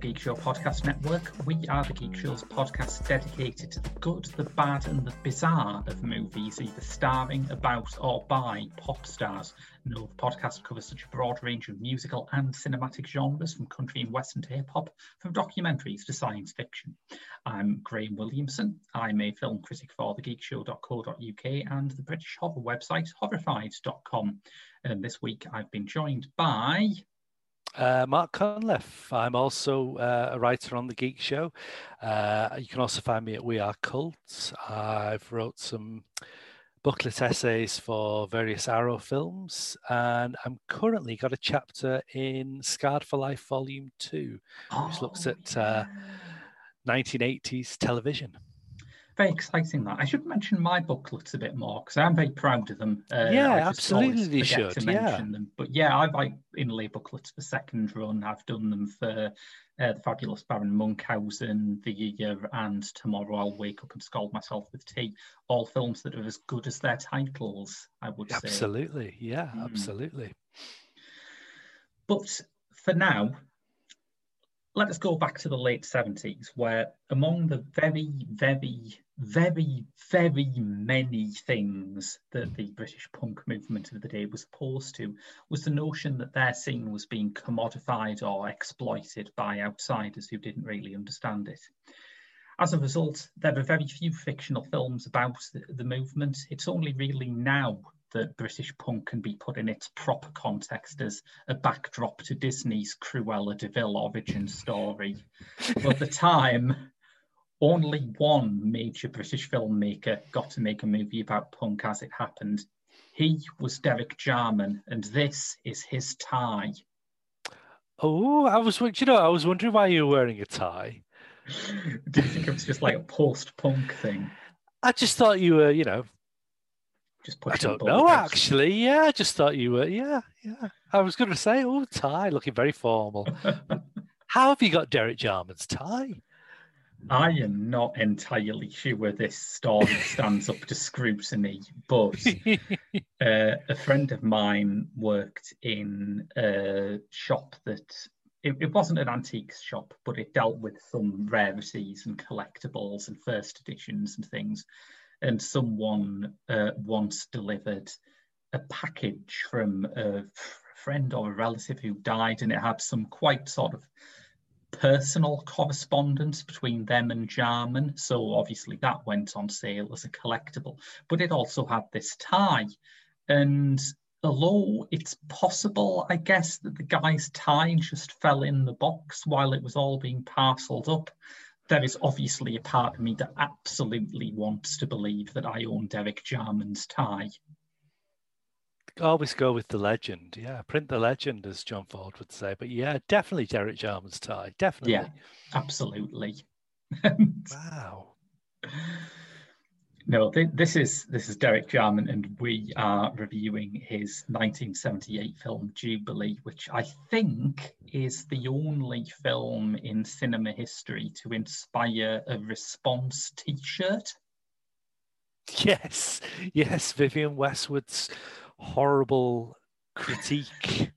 the Geek Show podcast network. We are the Geek Show's podcast dedicated to the good, the bad, and the bizarre of movies, either starring, about, or by pop stars. No, the podcast covers such a broad range of musical and cinematic genres, from country and western to hip hop, from documentaries to science fiction. I'm Graham Williamson. I'm a film critic for thegeekshow.co.uk and the British horror website horrified.com. And this week I've been joined by uh, Mark Cunliffe. I'm also uh, a writer on the Geek Show. Uh, you can also find me at We Are Cults. I've wrote some booklet essays for various Arrow films, and I'm currently got a chapter in Scarred for Life Volume Two, which oh, looks at yeah. 1980s uh, television very exciting that. I should mention my booklets a bit more because I'm very proud of them. Uh, yeah, absolutely, you should. To yeah. them. But yeah, I like inlay booklets for second run. I've done them for uh, the fabulous Baron Munchausen, The Ear, and Tomorrow I'll Wake Up and Scald Myself with Tea. All films that are as good as their titles, I would absolutely. say. Absolutely, yeah, mm. absolutely. But for now, let us go back to the late 70s, where among the very, very, very, very many things that the British punk movement of the day was opposed to was the notion that their scene was being commodified or exploited by outsiders who didn't really understand it. As a result, there are very few fictional films about the, the movement. It's only really now that British punk can be put in its proper context as a backdrop to Disney's Cruella de Vil origin story. but at the time, only one major British filmmaker got to make a movie about punk as it happened. He was Derek Jarman, and this is his tie. Oh, I was, you know, I was wondering why you were wearing a tie. Do you think it was just like a post-punk thing? I just thought you were, you know, just I don't know, actually. Yeah, I just thought you were. Yeah, yeah. I was going to say, oh, tie, looking very formal. How have you got Derek Jarman's tie? I am not entirely sure this story stands up to scrutiny, but uh, a friend of mine worked in a shop that it, it, wasn't an antiques shop, but it dealt with some rarities and collectibles and first editions and things. And someone uh, once delivered a package from a friend or a relative who died, and it had some quite sort of personal correspondence between them and Jarman. So obviously that went on sale as a collectible, but it also had this tie. And although it's possible, I guess, that the guy's tie just fell in the box while it was all being parceled up, there is obviously a part of me that absolutely wants to believe that I own Derek Jarman's tie. Always go with the legend. Yeah, print the legend, as John Ford would say. But yeah, definitely Derek Jarman's tie. Definitely. Yeah, absolutely. wow. No, th- this is this is Derek Jarman, and we are reviewing his 1978 film Jubilee, which I think is the only film in cinema history to inspire a response T-shirt. Yes, yes, Vivienne Westwood's horrible critique.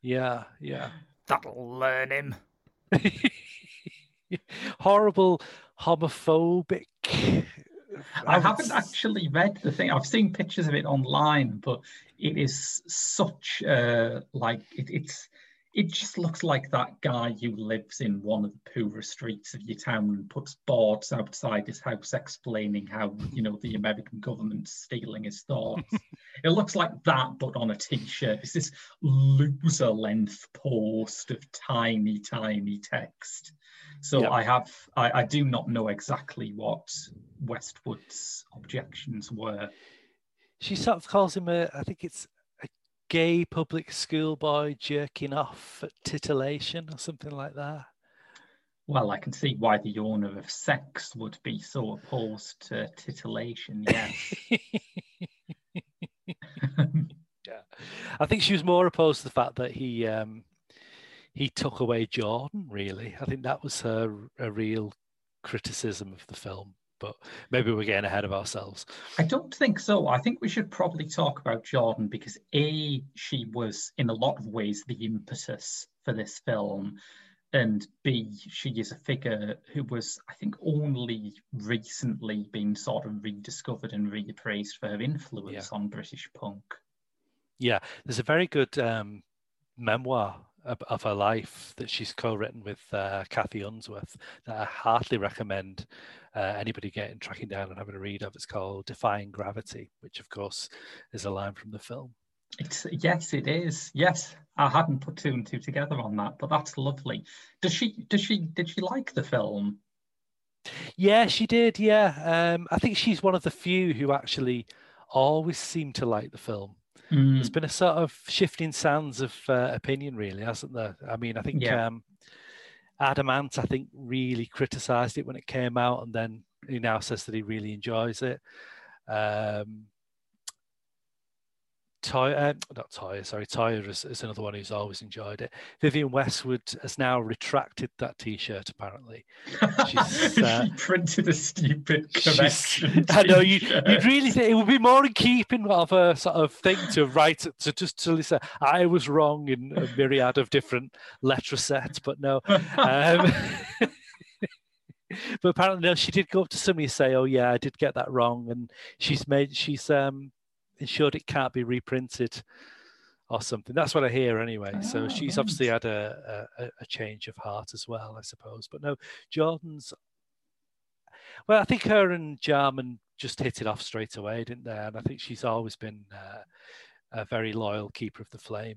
yeah, yeah. That'll learn him. horrible homophobic I haven't actually read the thing. I've seen pictures of it online, but it is such uh, like it, it's it just looks like that guy who lives in one of the poorer streets of your town and puts boards outside his house explaining how you know the American government's stealing his thoughts. it looks like that, but on a t-shirt. It's this loser length post of tiny, tiny text. So yep. I have, I, I do not know exactly what Westwood's objections were. She sort of calls him a, I think it's gay public school boy jerking off at titillation or something like that. Well, I can see why the owner of sex would be so opposed to titillation, yes. yeah. I think she was more opposed to the fact that he um, he took away Jordan. Really, I think that was her a real criticism of the film. But maybe we're getting ahead of ourselves. I don't think so. I think we should probably talk about Jordan because a she was in a lot of ways the impetus for this film. And B, she is a figure who was, I think, only recently been sort of rediscovered and reappraised for her influence yeah. on British punk. Yeah, there's a very good um, memoir of, her life that she's co-written with uh, Cathy Unsworth that I heartily recommend uh, anybody getting tracking down and having a read of. It's called Defying Gravity, which of course is a line from the film. It's yes, it is. Yes, I hadn't put two and two together on that, but that's lovely. Does she? Does she? Did she like the film? Yeah, she did. Yeah, um, I think she's one of the few who actually always seem to like the film. Mm. There's been a sort of shifting sands of uh, opinion, really, hasn't there? I mean, I think yeah. um, Adam Ant, I think, really criticised it when it came out, and then he now says that he really enjoys it. Um, Toy, uh, not Toyah, sorry, Toyah is, is, another one who's always enjoyed it. Vivienne Westwood has now retracted that T-shirt. Apparently, She's, uh, she printed a stupid connection. I know you. You'd really think it would be more in keeping of a sort of thing to write to just to say I was wrong in a myriad of different letter sets, but no. Um, but apparently, no, she did go up to somebody and say, "Oh yeah, I did get that wrong," and she's made she's um ensured it can't be reprinted or something. That's what I hear anyway. Oh, so she's right. obviously had a, a, a, change of heart as well, I suppose. But no, Jordan's. Well, I think her and Jarman just hit it off straight away, didn't they? And I think she's always been uh, a very loyal keeper of the flame.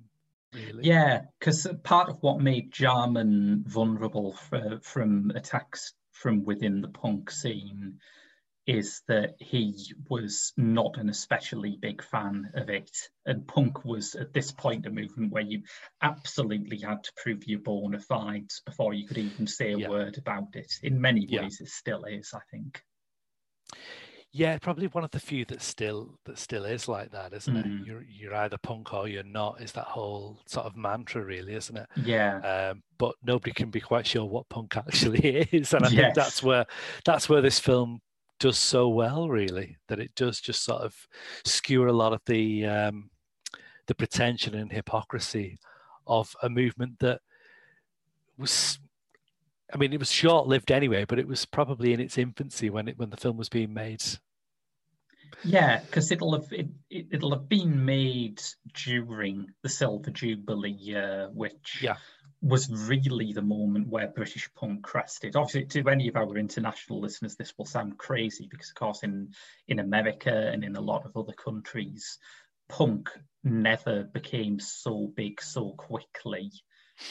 Really. Yeah, because part of what made Jarman vulnerable for, from attacks from within the punk scene is that he was not an especially big fan of it. And punk was at this point a movement where you absolutely had to prove your bona fides before you could even say a yeah. word about it. In many ways, yeah. it still is, I think. Yeah, probably one of the few that still that still is like that, isn't mm. it? You're you're either punk or you're not. Is that whole sort of mantra, really, isn't it? Yeah. Um, but nobody can be quite sure what punk actually is, and I yes. think that's where that's where this film does so well, really, that it does just sort of skewer a lot of the um, the pretension and hypocrisy of a movement that was. I mean, it was short-lived anyway, but it was probably in its infancy when it when the film was being made. Yeah, because it'll have it, it, will have been made during the Silver Jubilee year, which yeah was really the moment where British punk crested. Obviously, to any of our international listeners, this will sound crazy because, of course, in in America and in a lot of other countries, punk never became so big so quickly.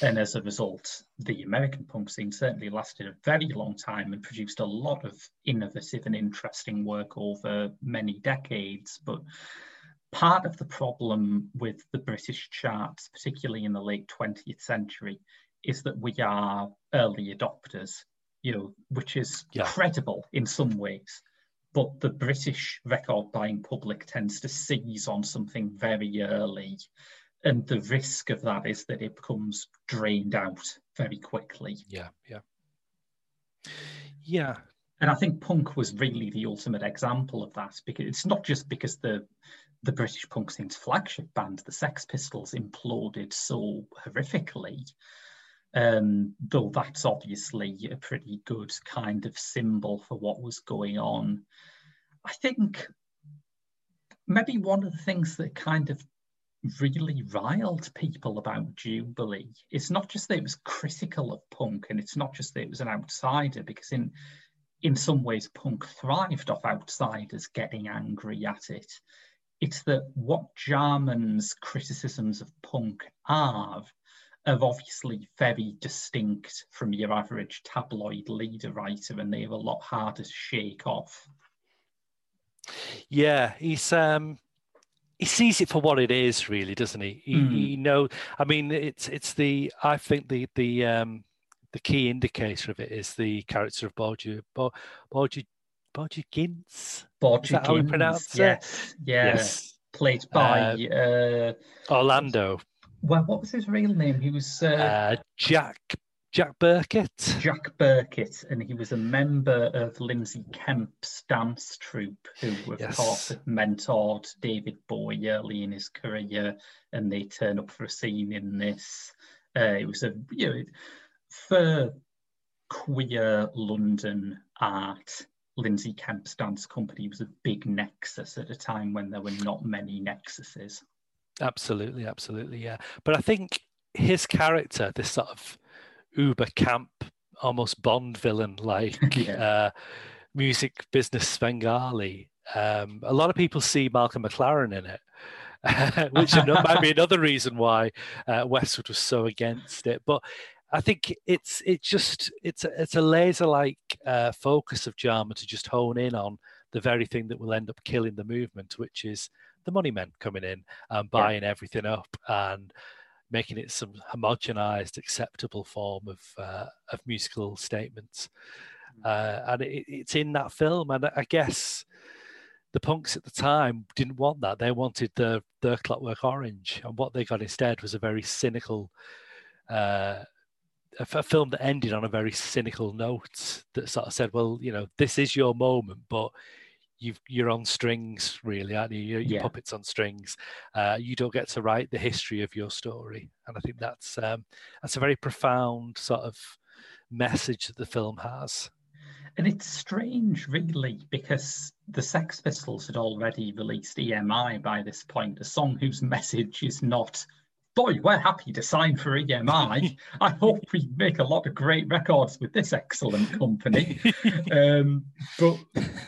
And as a result, the American punk scene certainly lasted a very long time and produced a lot of innovative and interesting work over many decades. But part of the problem with the British charts, particularly in the late 20th century, is that we are early adopters, you know, which is yeah. credible in some ways. But the British record buying public tends to seize on something very early. And the risk of that is that it becomes drained out very quickly. Yeah, yeah. Yeah. And I think punk was really the ultimate example of that because it's not just because the the British punk scene's flagship band, the Sex Pistols, imploded so horrifically. Um, though that's obviously a pretty good kind of symbol for what was going on. I think maybe one of the things that kind of really riled people about Jubilee is not just that it was critical of punk and it's not just that it was an outsider, because in in some ways punk thrived off outsiders getting angry at it it's that what Jarman's criticisms of punk are are obviously very distinct from your average tabloid leader writer, and they're a lot harder to shake off. Yeah, he's um he sees it for what it is, really, doesn't he? He, mm. he know. I mean, it's it's the I think the the um the key indicator of it is the character of Borgia Borgia Borgia Ginz. Borgia Is that how we pronounce yes. it? Yeah. Yes. Played by uh, uh, Orlando. Well, what was his real name? He was uh, uh, Jack Jack Birkett. Jack Birkett, and he was a member of Lindsay Kemp's dance troupe, who, of yes. course, mentored David Bowie early in his career, and they turn up for a scene in this. Uh, it was a you know for queer London art. Lindsay Kemp's dance company was a big nexus at a time when there were not many nexuses. Absolutely, absolutely, yeah. But I think his character, this sort of uber camp, almost Bond villain like yeah. uh, music business Svengali, um, a lot of people see Malcolm McLaren in it. which might be another reason why uh, Westwood was so against it. But I think it's it's just it's a, it's a laser like uh, focus of Jarman to just hone in on the very thing that will end up killing the movement, which is the money men coming in and buying yeah. everything up and making it some homogenized, acceptable form of uh, of musical statements. Mm. Uh, and it, it's in that film, and I guess the punks at the time didn't want that. They wanted the the Clockwork Orange, and what they got instead was a very cynical. Uh, a, a film that ended on a very cynical note that sort of said, "Well, you know, this is your moment, but you you're on strings, really, aren't you? Your, your yeah. puppets on strings. Uh, you don't get to write the history of your story." And I think that's um, that's a very profound sort of message that the film has. And it's strange, really, because the Sex Pistols had already released EMI by this point, a song whose message is not, boy, we're happy to sign for EMI. I hope we make a lot of great records with this excellent company. um, but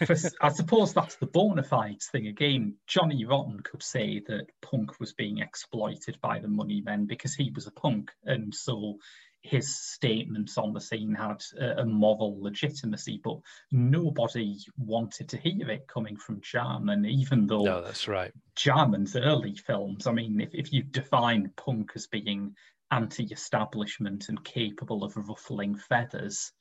for, I suppose that's the bona fides thing. Again, Johnny Rotten could say that punk was being exploited by the money men because he was a punk. And so his statements on the scene had a, a, moral legitimacy, but nobody wanted to hear it coming from Jarman, even though no, that's right. Jarman's early films. I mean, if, if you define punk as being anti-establishment and capable of ruffling feathers,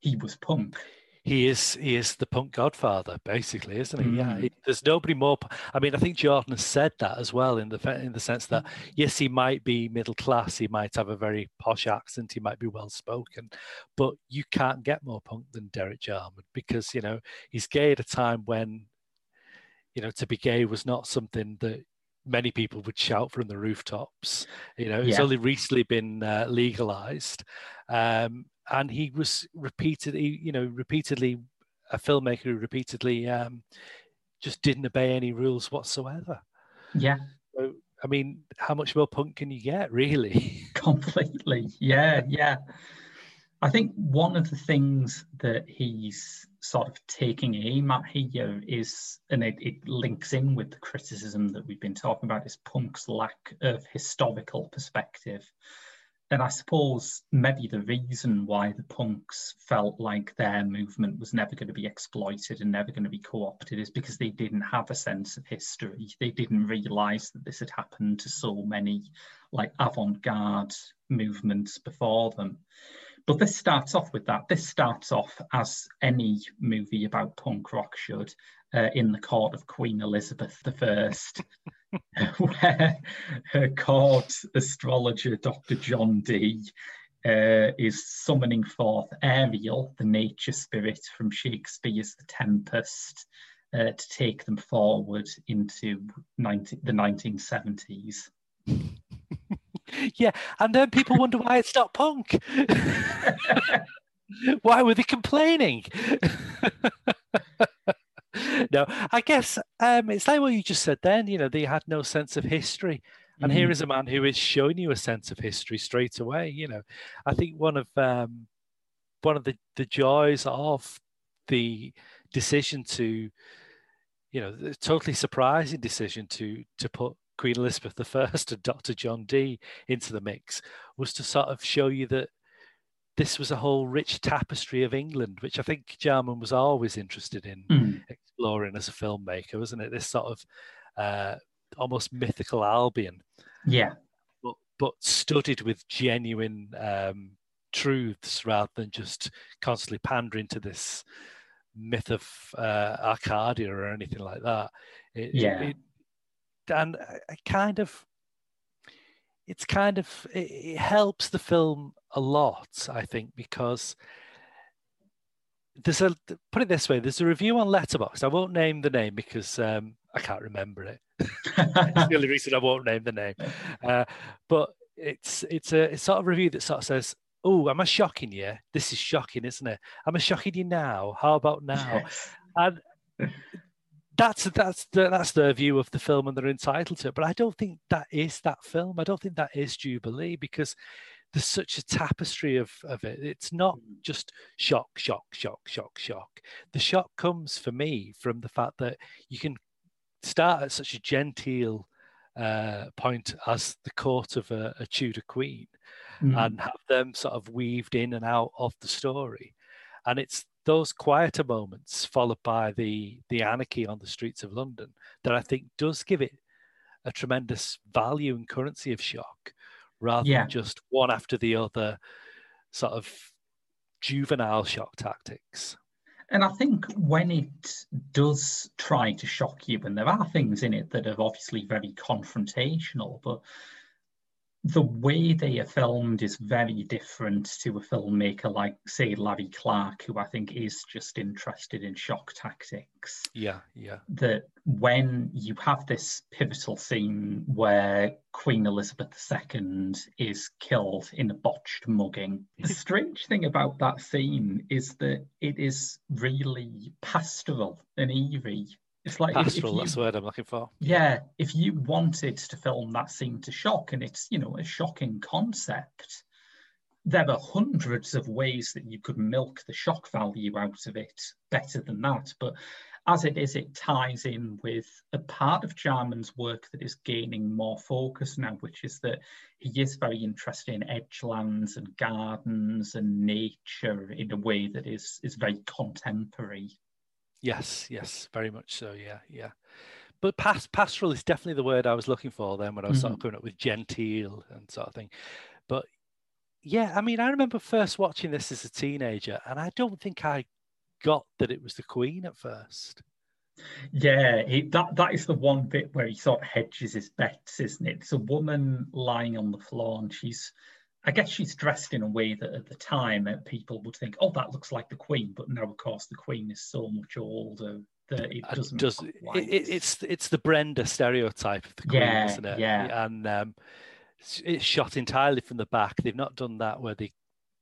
he was punk he is he is the punk godfather basically isn't he mm. yeah he, there's nobody more i mean i think jordan has said that as well in the in the sense that yes he might be middle class he might have a very posh accent he might be well spoken but you can't get more punk than derek jarman because you know he's gay at a time when you know to be gay was not something that many people would shout from the rooftops. You know, it's yeah. only recently been uh, legalized, um, and he was repeatedly, you know, repeatedly a filmmaker who repeatedly um, just didn't obey any rules whatsoever. Yeah. So, I mean, how much more punk can you get, really? Completely. Yeah, yeah. I think one of the things that he's sort of taking aim at here is, and it, it links in with the criticism that we've been talking about, is punk's lack of historical perspective. And I suppose maybe the reason why the punks felt like their movement was never going to be exploited and never going to be co opted is because they didn't have a sense of history. They didn't realize that this had happened to so many like avant garde movements before them. But this starts off with that. This starts off as any movie about punk rock should, uh, in the court of Queen Elizabeth I, where her court astrologer, Dr. John Dee, uh, is summoning forth Ariel, the nature spirit from Shakespeare's The Tempest, uh, to take them forward into 19, the 1970s. yeah, and then people wonder why it's not punk. why were they complaining? No, I guess um, it's like what you just said then. You know, they had no sense of history. And mm. here is a man who is showing you a sense of history straight away. You know, I think one of um, one of the, the joys of the decision to, you know, the totally surprising decision to to put Queen Elizabeth I and Dr. John Dee into the mix was to sort of show you that this was a whole rich tapestry of England, which I think Jarman was always interested in mm. Exploring as a filmmaker, wasn't it? This sort of uh, almost mythical Albion. Yeah. But, but studied with genuine um, truths rather than just constantly pandering to this myth of uh, Arcadia or anything like that. It, yeah. It, and I kind of it's kind of it, helps the film a lot i think because there's a put it this way there's a review on letterboxd i won't name the name because um, i can't remember it it's the only reason i won't name the name uh, but it's it's a it's sort of review that sort of says, "Oh, am I shocking you? This is shocking, isn't it? Am I shocking you now? How about now?" And that's that's the, that's their view of the film, and they're entitled to it. But I don't think that is that film. I don't think that is Jubilee because there's such a tapestry of of it. It's not just shock, shock, shock, shock, shock. The shock comes for me from the fact that you can start at such a genteel uh, point as the court of a, a Tudor queen Mm. and have them sort of weaved in and out of the story. And it's those quieter moments followed by the the anarchy on the streets of London that I think does give it a tremendous value and currency of shock rather Yeah. than just one after the other sort of juvenile shock tactics. And I think when it does try to shock you, and there are things in it that are obviously very confrontational, but the way they are filmed is very different to a filmmaker like, say, Larry Clark, who I think is just interested in shock tactics. Yeah, yeah. That when you have this pivotal scene where Queen Elizabeth II is killed in a botched mugging, the strange thing about that scene is that it is really pastoral and eerie. It's like if- if you- that's the word I'm looking for. yeah, if you wanted to film that scene to shock, and it's you know a shocking concept, there are hundreds of ways that you could milk the shock value out of it better than that. But as it is, it ties in with a part of Jarman's work that is gaining more focus now, which is that he is very interested in edgelands and gardens and nature in a way that is is very contemporary. Yes, yes, very much so. Yeah, yeah. But pas- pastoral is definitely the word I was looking for then when I was sort of Mhm. coming up with genteel and sort of thing. But yeah, I mean, I remember first watching this as a teenager, and I don't think I got that it was the Queen at first. Yeah, it, that that is the one bit where he sort of hedges his bets, isn't it? It's a woman lying on the floor, and she's, I guess she's dressed in a way that at the time uh, people would think, oh, that looks like the Queen, but now of course the Queen is so much older that it doesn't. does it, it, it's it's the Brenda stereotype of the Queen, Yeah, isn't it? yeah. And um, it's- it's shot entirely from the back. They've not done that where they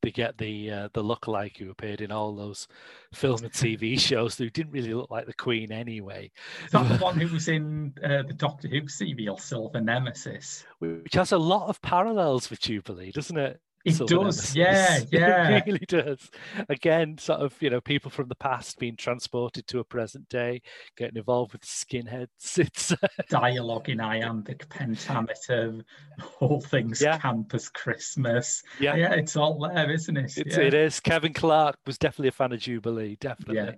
they get the uh, the lookalike who appeared in all those film and TV shows who didn't really look like the Queen anyway. Is that the one who was in uh, the Doctor Who serial Silver Nemesis? which has a lot of parallels with Jubilee, doesn't it? It does, yeah, yeah. It really does. Again, sort of, you know, people from the past being transported to a present day, getting involved with skinheads. It's Dialogue in iambic pentameter, all things Yeah. campus Christmas. yeah, Yeah, it's all there, isn't it? It's, yeah. It is. Kevin Clarke was definitely a fan of Jubilee, definitely.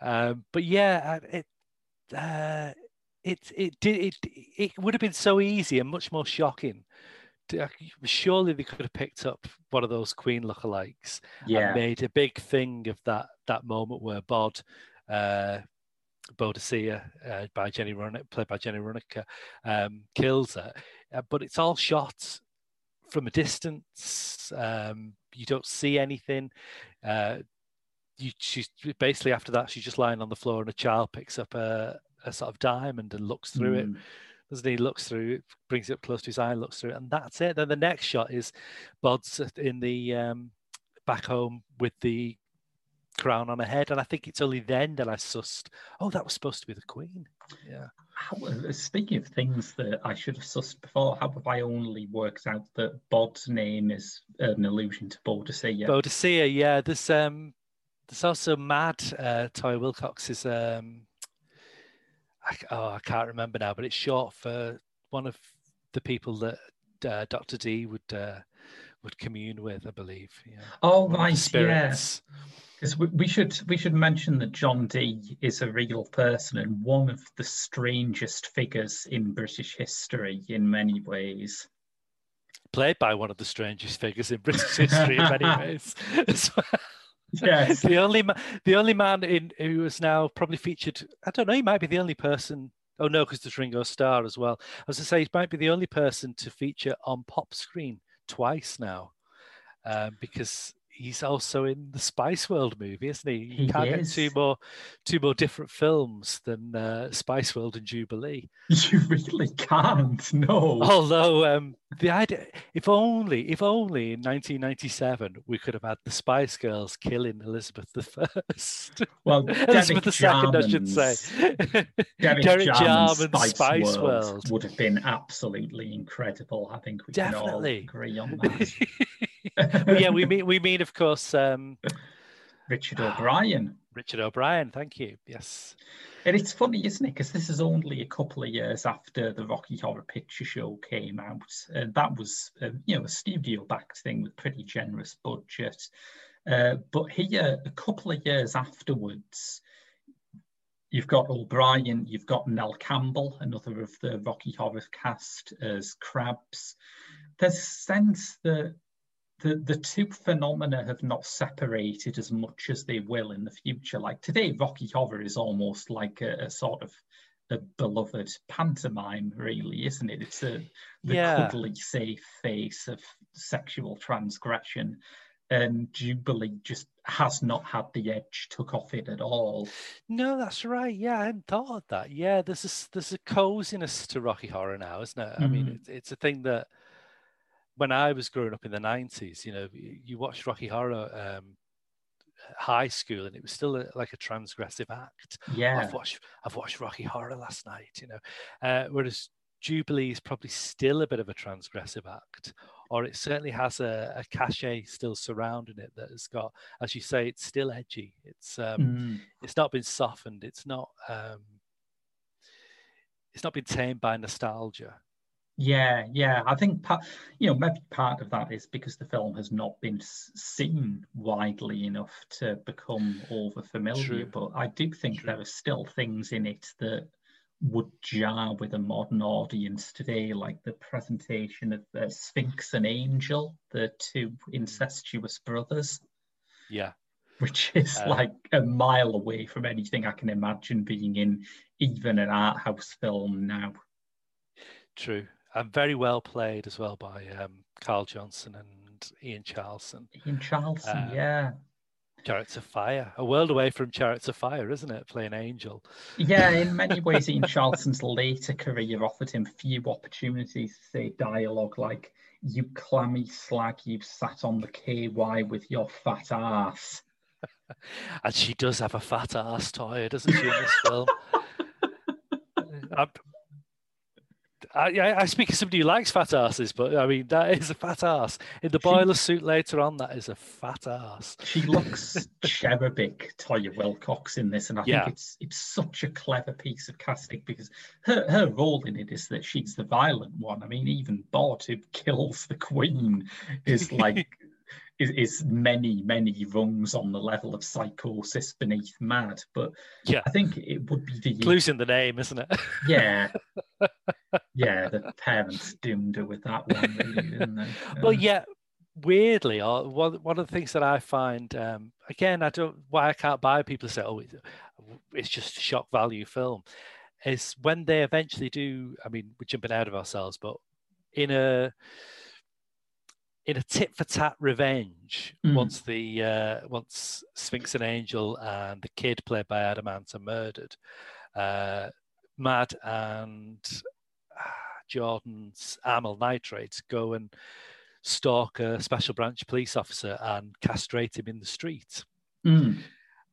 Um, but yeah, uh, it uh, it it did it it would have been so easy and much more shocking. Surely they could have picked up one of those Queen lookalikes yeah. and made a big thing of that that moment where Bod, uh, Boadicea, uh, by Jenny Ronick, played by Jenny Runacre, um, kills her. Uh, but it's all shot from a distance. Um, you don't see anything. Uh, you, she's basically after that she's just lying on the floor and a child picks up a, a sort of diamond and looks through it Mm. Doesn't he? Looks through it, brings it up close to his eye, looks through it, and that's it. Then the next shot is Bod's in the um, back home with the crown on her head, and I think it's only then that I sussed. Oh, that was supposed to be the Queen. Yeah, How, uh, speaking of things that I should have sussed before, how have I only worked out that Bod's name is an allusion to Boadicea? Boadicea. Yeah, there's um, there's also Mad. Uh, Toy Willcox is um, I, oh, I can't remember now, but it's short for one of the people that uh, Doctor Dee would uh, would commune with, I believe. Yeah. oh, One right, yeah. spirits. Because we, we should we should mention that John Dee is a real person and one of the strangest figures in British history in many ways. played by one of the strangest figures in British history in many ways. Yes. the only the only man in who is now probably featured. I don't know. He might be the only person. Oh no, because there's Ringo Starr as well. I was to say he might be the only person to feature on pop screen twice now, um, because he's also in the Spice World movie, isn't he? You He can't is. get two more two more different films than uh, Spice World and Jubilee. You really can't. No. Although um, the idea, if only, if only in 1997 we could have had the Spice Girls killing Elizabeth the First, Well, Elizabeth the Second, I should say. Derek, Derek Jarman's Spice, Spice World, World. would have been absolutely incredible. I think we can all agree on that. But yeah, we mean we mean of course um, Richard O'Brien. Richard O'Brien. Thank you. Yes. And it's funny, isn't it? Because this is only a couple of years after the Rocky Horror Picture Show came out, and that was, um, you know, a studio-backed thing with pretty generous budget. Uh, but here, a couple of years afterwards, you've got O'Brien, you've got Nell Campbell, another of the Rocky Horror cast, as Crabs. There's a sense that the, the two phenomena have not separated as much as they will in the future. Like today, Rocky Horror is almost like a, a sort of a beloved pantomime, really, isn't it? It's a the Yeah. cuddly, safe face of sexual transgression. And Jubilee just has not had the edge took off it at all. No, that's right. Yeah, I hadn't thought of that. Yeah, there's a, there's a coziness to Rocky Horror now, isn't it? I mean, Mhm. it's, it's a thing that when I was growing up in the '90s, you know, you, watched Rocky Horror um, high school, and it was still a, like a transgressive act. Yeah. I've watched I've watched Rocky Horror last night, you know. Uh, whereas Jubilee is probably still a bit of a transgressive act, or it certainly has a, a cachet still surrounding it that has got, as you say, it's still edgy. It's um, Mm. it's not been softened. It's not um, it's not been tamed by nostalgia. Yeah, yeah. I think part, you know, maybe part of that is because the film has not been seen widely enough to become over familiar. But I do think True. there are still things in it that would jar with a modern audience today, like the presentation of uh, Sphinx and Angel, the two incestuous brothers, Yeah, which is Uh, like a mile away from anything I can imagine being in even an art house film now. true. And very well played as well by um, Karl Johnson and Ian Charleson. Ian Charleson, Uh, yeah. Chariots of Fire, a world away from Chariots of Fire, isn't it? Playing Angel. Yeah, in many ways, Ian Charlton's later career offered him few opportunities to say dialogue like, You clammy slag, you've sat on the KY with your fat ass. And she does have a fat ass toy, doesn't she, in this film? I'm- I, I, I speak as somebody who likes fat asses, but I mean that is a fat ass. In the She- boiler suit later on, that is a fat ass. She looks cherubic, Toyah Willcox, in this, and I Yeah. think it's it's such a clever piece of casting because her, her role in it is that she's the violent one. I mean, even Bod, who kills the Queen, is like is, is many many rungs on the level of psychosis beneath mad. But Yeah. I think it would be the in the name, isn't it? yeah yeah the parents doomed her with that one, really, didn't they? Well, Uh, yeah, weirdly, uh, one one of the things that I find, um, again, I don't why I can't buy people say, oh, it's, it's just a shock value film, is when they eventually do. I mean, we're jumping out of ourselves, but in a in a tit for tat revenge, Mm. once the uh, once Sphinx and Angel and the kid played by Adam Ant are murdered, uh, Mad and ah, Jordan's amyl nitrates go and stalk a special branch police officer and castrate him in the street. mm.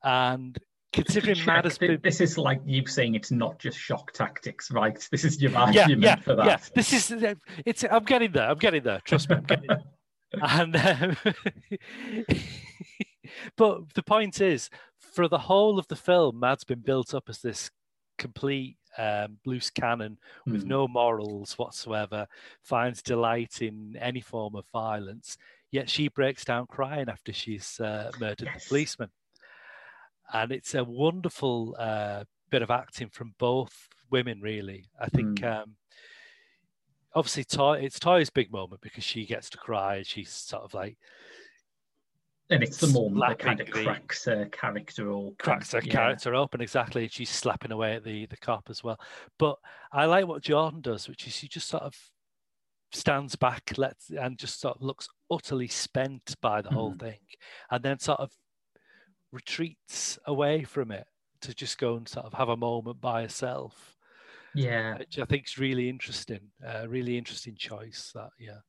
And considering Check. Mad has been This is like you saying it's not just shock tactics, right? This is your yeah, argument yeah, for that. yeah. This is it's. I'm getting there. I'm getting there. Trust me. I'm getting there. and um, but the point is, for the whole of the film, Mad's been built up as this complete um, loose cannon with Hmm. no morals whatsoever, finds delight in any form of violence. Yet she breaks down crying after she's uh, murdered Yes. the policeman, and it's a wonderful uh, bit of acting from both women. Really, I think. Hmm. Um, obviously, Toy, it's Toy's big moment because she gets to cry. and She's sort of like and it's the moment that kind of cracks her character open. cracks her yeah. character open exactly and she's slapping away at the the cop as well but i like what jordan does which is she just sort of stands back lets and just sort of looks utterly spent by the mm. whole thing, and then sort of retreats away from it to just go and sort of have a moment by herself. Yeah, which I think is really interesting. Uh, really interesting choice. That yeah,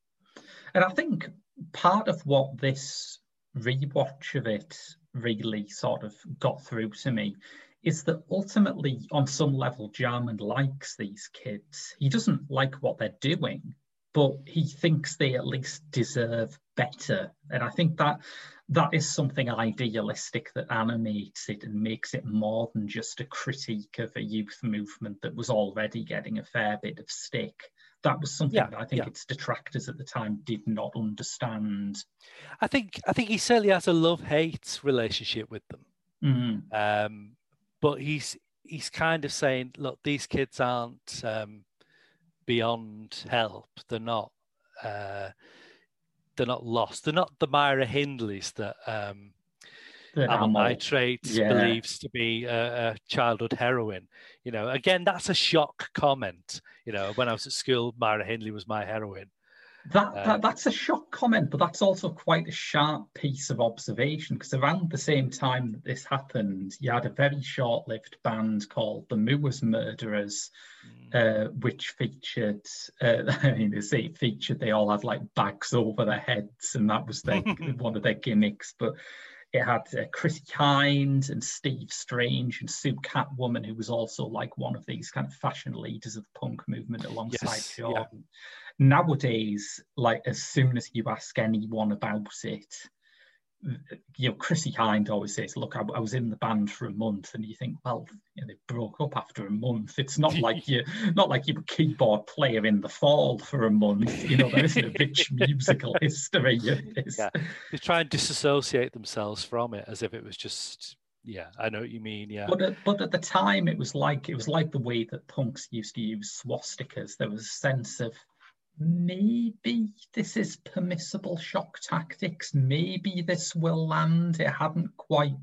and I think part of what this rewatch of it really sort of got through to me is that ultimately, on some level, Jarman likes these kids. He doesn't like what they're doing, but he thinks they at least deserve better. And I think that that is something idealistic that animates it and makes it more than just a critique of a youth movement that was already getting a fair bit of stick. That was something yeah, that I think yeah. its detractors at the time did not understand. I think I think he certainly has a love-hate relationship with them. Mm-hmm. Um, but he's he's kind of saying, look, these kids aren't um, beyond help. They're not. Uh, they're not lost. They're not the Myra Hindleys that um, Amyl Nitrate yeah. believes to be a, a, childhood heroine. You know, again, that's a shock comment. You know, when I was at school, Myra Hindley was my heroine. That, that, um, that's a shock comment, but that's also quite a sharp piece of observation because around the same time that this happened, you had a very short-lived band called the Moors Murderers, mm. uh, which featured. Uh, I mean, they say it featured. They all had like bags over their heads, and that was their one of their gimmicks. But it had uh, Chrissie Hynde and Steve Strange and Sue Catwoman, who was also like one of these kind of fashion leaders of the punk movement alongside yes, Jordan. Yeah nowadays, like as soon as you ask anyone about it, you know, Chrissie Hynde always says, "Look, I, I, was in the band for a month," and you think, "Well, you know, they broke up after a month. It's not like you, not like you were a keyboard player in the Fall for a month. You know, there isn't a rich musical history. Yeah, they try and disassociate themselves from it as if it was just yeah, I know what you mean. Yeah, but at, but at the time, it was like it was like the way that punks used to use swastikas. There was a sense of maybe this is permissible shock tactics. Maybe this will land. It hadn't quite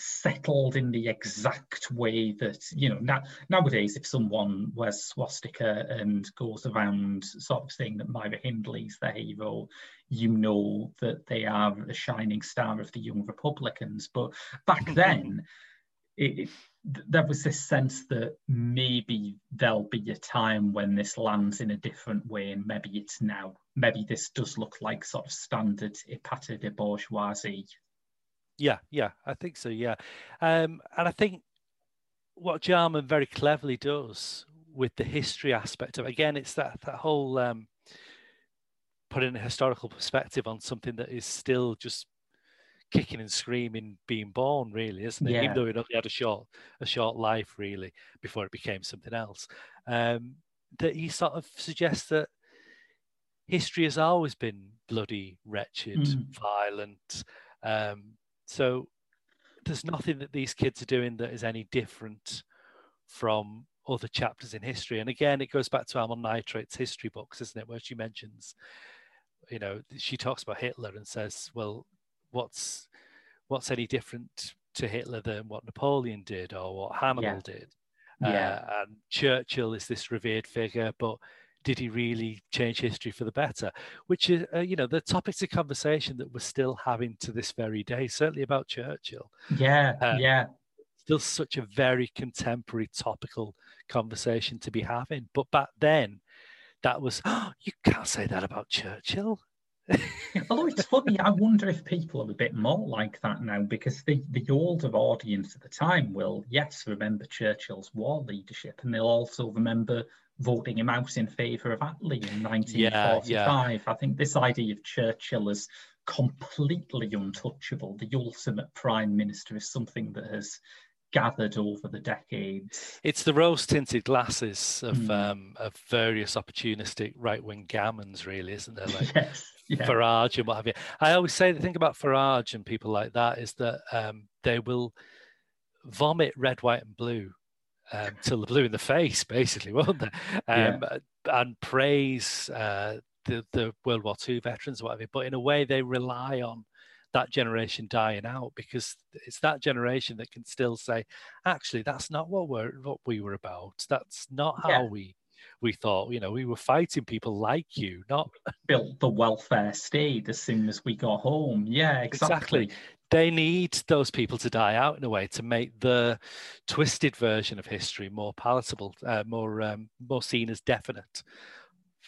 settled in the exact way that you know now nowadays if someone wears swastika and goes around sort of saying that Myra Hindley's their hero you know that they are a shining star of the young republicans but back then it, there was this sense that maybe there'll be a time when this lands in a different way, and maybe it's now. Maybe this does look like sort of standard épaté de bourgeoisie. Yeah, yeah, I think so. Yeah, um, and I think what Jarman very cleverly does with the history aspect of again, it's that that whole um, putting a historical perspective on something that is still just kicking and screaming being born really isn't it yeah. even though it only had a short a short life really before it became something else um, that he sort of suggests that history has always been bloody wretched mm. violent um, so there's nothing that these kids are doing that is any different from other chapters in history and again it goes back to Amyl Nitrate's history books isn't it where she mentions you know she talks about hitler and says well what's what's any different to Hitler than what Napoleon did or what Hannibal yeah. did. Yeah. Uh, and Churchill is this revered figure, but did he really change history for the better? Which is, uh, you know, the topics of conversation that we're still having to this very day, certainly about Churchill. Yeah, um, yeah. Still such a very contemporary, topical conversation to be having. But back then, that was, oh, you can't say that about Churchill. Although it's funny, I wonder if people are a bit more like that now because the, the older audience at the time will, yes, remember Churchill's war leadership and they'll also remember voting him out in favour of Attlee in 1945. Yeah, yeah. I think this idea of Churchill as completely untouchable, the ultimate prime minister, is something that has gathered over the decades. It's the rose tinted glasses of mm. um, of various opportunistic right wing gammons, really, isn't there? Like yes yeah. Farage and what have you. I always say the thing about Farage and people like that is that um, they will vomit red, white, and blue um, till the blue in the face, basically, won't they? Um, yeah. And praise uh, the, the World War II veterans, whatever. But in a way, they rely on that generation dying out because it's that generation that can still say, actually, that's not what we're what we were about. That's not how yeah. we we thought, you know, we were fighting people like you, not built the welfare state as soon as we got home. Yeah, exactly. exactly. They need those people to die out in a way to make the twisted version of history more palatable, uh, more um, more seen as definite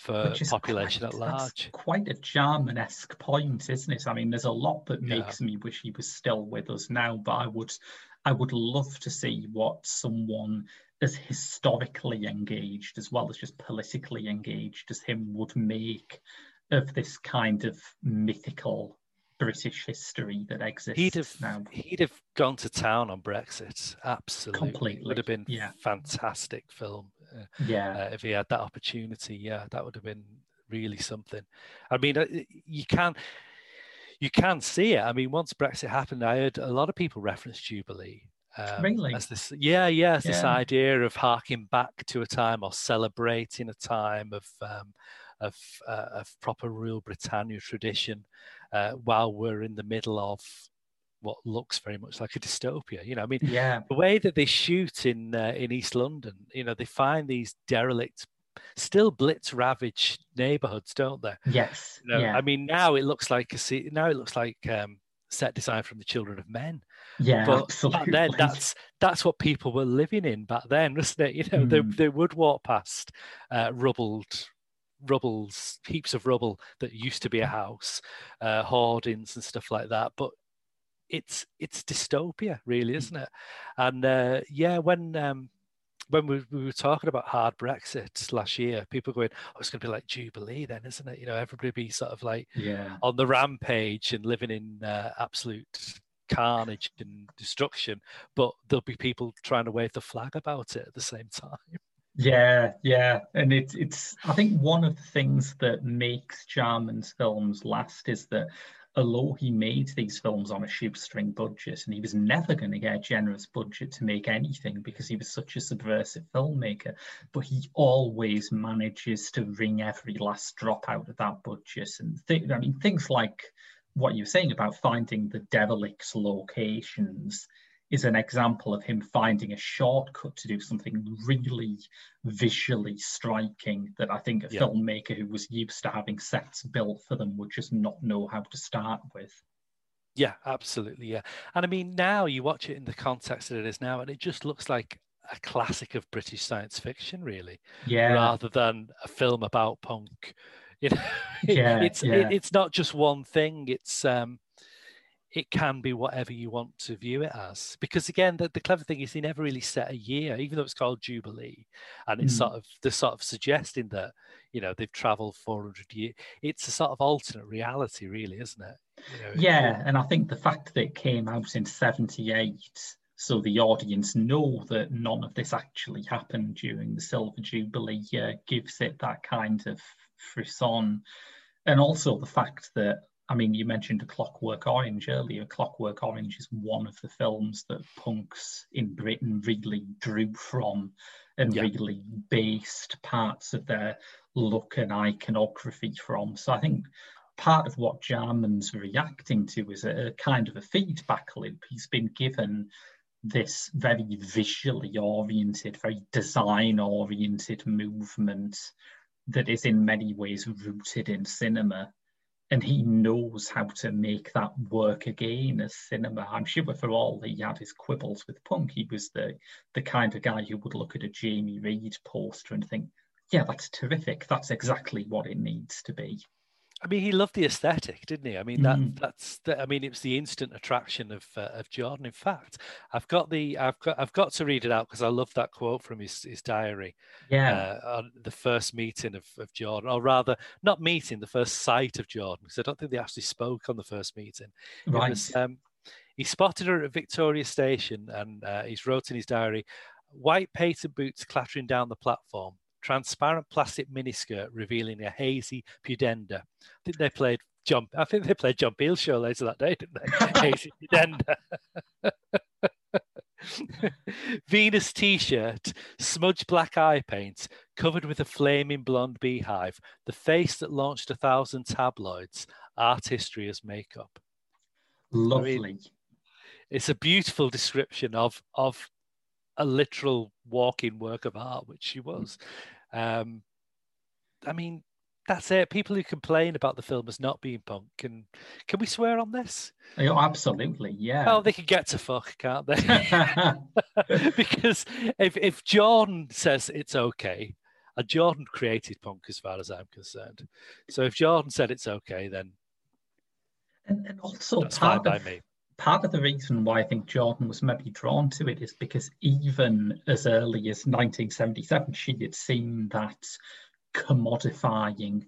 for population quite, at large. quite a Jarman-esque point, isn't it? I mean, there's a lot that makes yeah. me wish he was still with us now, but I would I would love to see what someone as historically engaged as well as just politically engaged as him would make of this kind of mythical British history that exists he'd have, now. He'd have gone to town on Brexit. Absolutely. Completely. It would have been yeah. fantastic film. Uh, yeah. Uh, if he had that opportunity, yeah, that would have been really something. I mean, uh, you can you can see it. I mean, once Brexit happened, I heard a lot of people reference Jubilee. Um, really? As this, yeah, yeah, yeah. this idea of harking back to a time or celebrating a time of um, of, uh, of proper Rule Britannia tradition, uh, while we're in the middle of what looks very much like a dystopia. You know, I mean, yeah, the way that they shoot in uh, in East London, you know, they find these derelict, still blitz ravaged neighborhoods, don't they? Yes. You know, yeah. I mean, now it looks like a now it looks like um, set design from the Children of Men. Yeah, but absolutely. then that's that's what people were living in back then, wasn't it? You know, mm. they hmm. they would walk past uh, rubbled rubbles, heaps of rubble that used to be a house, uh, hoardings and stuff like that. But it's it's dystopia, really, isn't it? And uh, yeah, when um, when we, we, were talking about hard Brexit last year, people going, "Oh, it's going to be like Jubilee, then, isn't it?" You know, everybody be sort of like yeah. on the rampage and living in uh, absolute carnage and destruction, but there'll be people trying to wave the flag about it at the same time. Yeah, yeah, and it's it's. I think one of the things that makes Jarman's films last is that although he made these films on a shoestring budget and he was never going to get a generous budget to make anything because he was such a subversive filmmaker, but he always manages to wring every last drop out of that budget. And th- I mean, things like what you're saying about finding the derelict locations is an example of him finding a shortcut to do something really visually striking that I think a yeah. filmmaker who was used to having sets built for them would just not know how to start with. Yeah, absolutely. Yeah. And I mean, now you watch it in the context that it is now, and it just looks like a classic of British science fiction, really. Yeah. Rather than a film about punk. You know, yeah, it's yeah. It, it's not just one thing. It's um, it can be whatever you want to view it as. Because again, the, the clever thing is he never really set a year, even though it's called Jubilee, and it's mm. sort of they're sort of suggesting that you know they've travelled 400 years. It's a sort of alternate reality, really, isn't it? You know, yeah, and I think the fact that it came out in 78 so the audience know that none of this actually happened during the Silver Jubilee year, gives it that kind of frisson. And also the fact that I mean, you mentioned A Clockwork Orange earlier. Clockwork Orange is one of the films that punks in Britain really drew from and yeah. really based parts of their look and iconography from. So I think part of what Jarman's reacting to is a, a kind of a feedback loop. He's been given this very visually oriented, very design oriented movement that is in many ways rooted in cinema and he knows how to make that work again as cinema. I'm sure for all he had his quibbles with punk, he was the the kind of guy who would look at a Jamie Reid poster and think, yeah, that's terrific. That's exactly what it needs to be. I mean, he loved the aesthetic, didn't he? I mean, that mm. that's the, I mean, it was the instant attraction of uh, of Jordan. In fact, I've got the I've got I've got to read it out because I love that quote from his his diary. Yeah, uh, on the first meeting of, of Jordan, or rather, not meeting, the first sight of Jordan, because I don't think they actually spoke on the first meeting. Right. Was, um, he spotted her at Victoria Station, and uh, he's wrote in his diary, white patent boots clattering down the platform transparent plastic miniskirt revealing a hazy pudenda. I think they played John. I think they played John Peel show later that day, didn't they? hazy pudenda. Venus t-shirt, smudged black eye paint, covered with a flaming blonde beehive, the face that launched a thousand tabloids, art history as makeup. Lovely. I mean, it's a beautiful description of of a literal walking work of art, which she was. Um, I mean, that's it. People who complain about the film as not being punk can can we swear on this? Oh, absolutely, yeah. Oh, they can get to fuck, can't they? because if if Jordan says it's okay, and Jordan created punk as far as I'm concerned, so if Jordan said it's okay, then and, and also that's fine part by me. Part of the reason why I think Jordan was maybe drawn to it is because even as early as 1977, she had seen that commodifying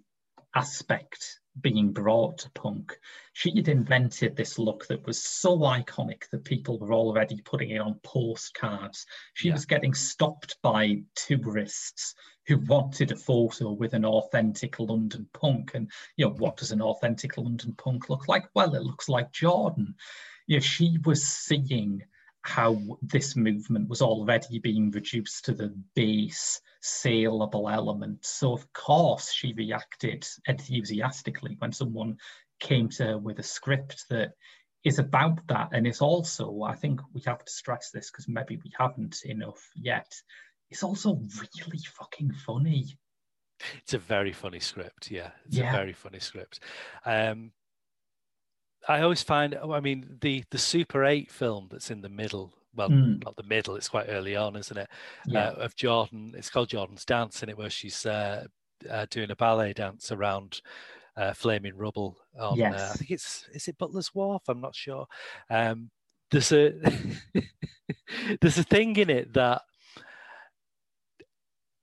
aspect being brought to punk. She had invented this look that was so iconic that people were already putting it on postcards. She Yeah. was getting stopped by tourists who wanted a photo with an authentic London punk. And, you know, what does an authentic London punk look like? Well, it looks like Jordan. You know, she was seeing how this movement was already being reduced to the base saleable element. So, of course, she reacted enthusiastically when someone came to her with a script that is about that. And it's also, I think we have to stress this because maybe we haven't enough yet. It's also really fucking funny. It's a very funny script. Yeah, it's Yeah. a very funny script. Um, I always find, I mean, the the Super Eight film that's in the middle. Well, Mm. not the middle. It's quite early on, isn't it? Yeah. Uh, of Jordan. It's called Jordan's Dance, in it where she's uh, uh, doing a ballet dance around uh, flaming rubble. On, uh, I think it's is it Butler's Wharf. I'm not sure. Um, there's a there's a thing in it that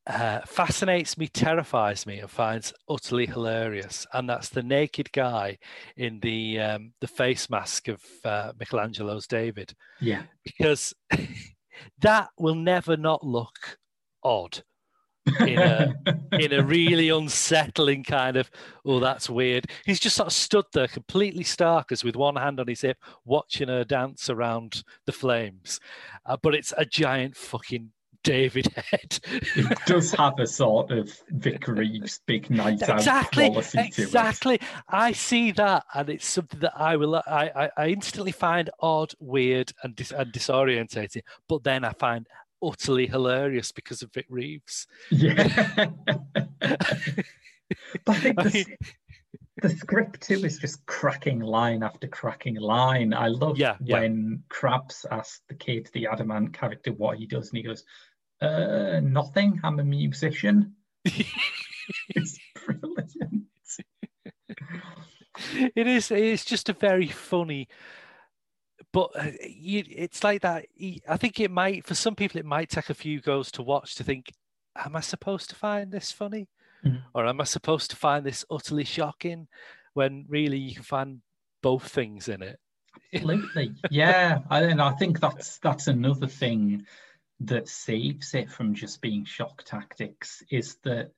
uh, fascinates me, terrifies me, and finds utterly hilarious. And that's the naked guy in the um, the face mask of uh, Michelangelo's David, yeah. because that will never not look odd in a in a really unsettling kind of oh that's weird. He's just sort of stood there completely stark as with one hand on his hip, watching her dance around the flames, uh, but it's a giant fucking David head. it does have a sort of Vic Reeves big night out exactly to it. exactly i see that and it's something that i will I, I i instantly find odd weird and, dis- and disorientating but then i find utterly hilarious because of vic reeves Yeah. but I think I the, mean- the script too is just cracking line after cracking line. I love Yeah, yeah. when Crabs asks the kid, the Adam Ant character, what he does, and he goes, uh, nothing, I'm a musician. it's brilliant. it is it's just a very funny but uh, you, it's like that I think it might for some people it might take a few goes to watch to think am i supposed to find this funny Mhm. or am i supposed to find this utterly shocking when really you can find both things in it Absolutely. Yeah. I, and I think that's that's another thing that saves it from just being shock tactics is that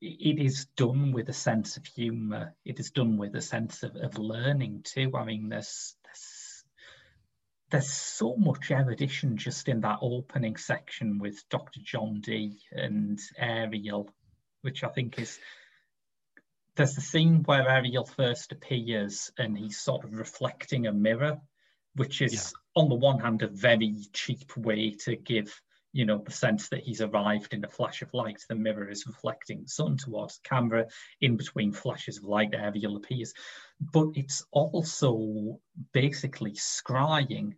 it is done with a sense of humor. It is done with a sense of, of learning too. I mean, there's there's there's so much erudition just in that opening section with Dr. John Dee and Ariel, which I think is there's the scene where Ariel first appears and he's sort of reflecting a mirror, which is on the one hand a very cheap way to give you know the sense that he's arrived in a flash of light. The mirror is reflecting sun towards the camera. In between flashes of light, Ariel appears, but it's also basically scrying.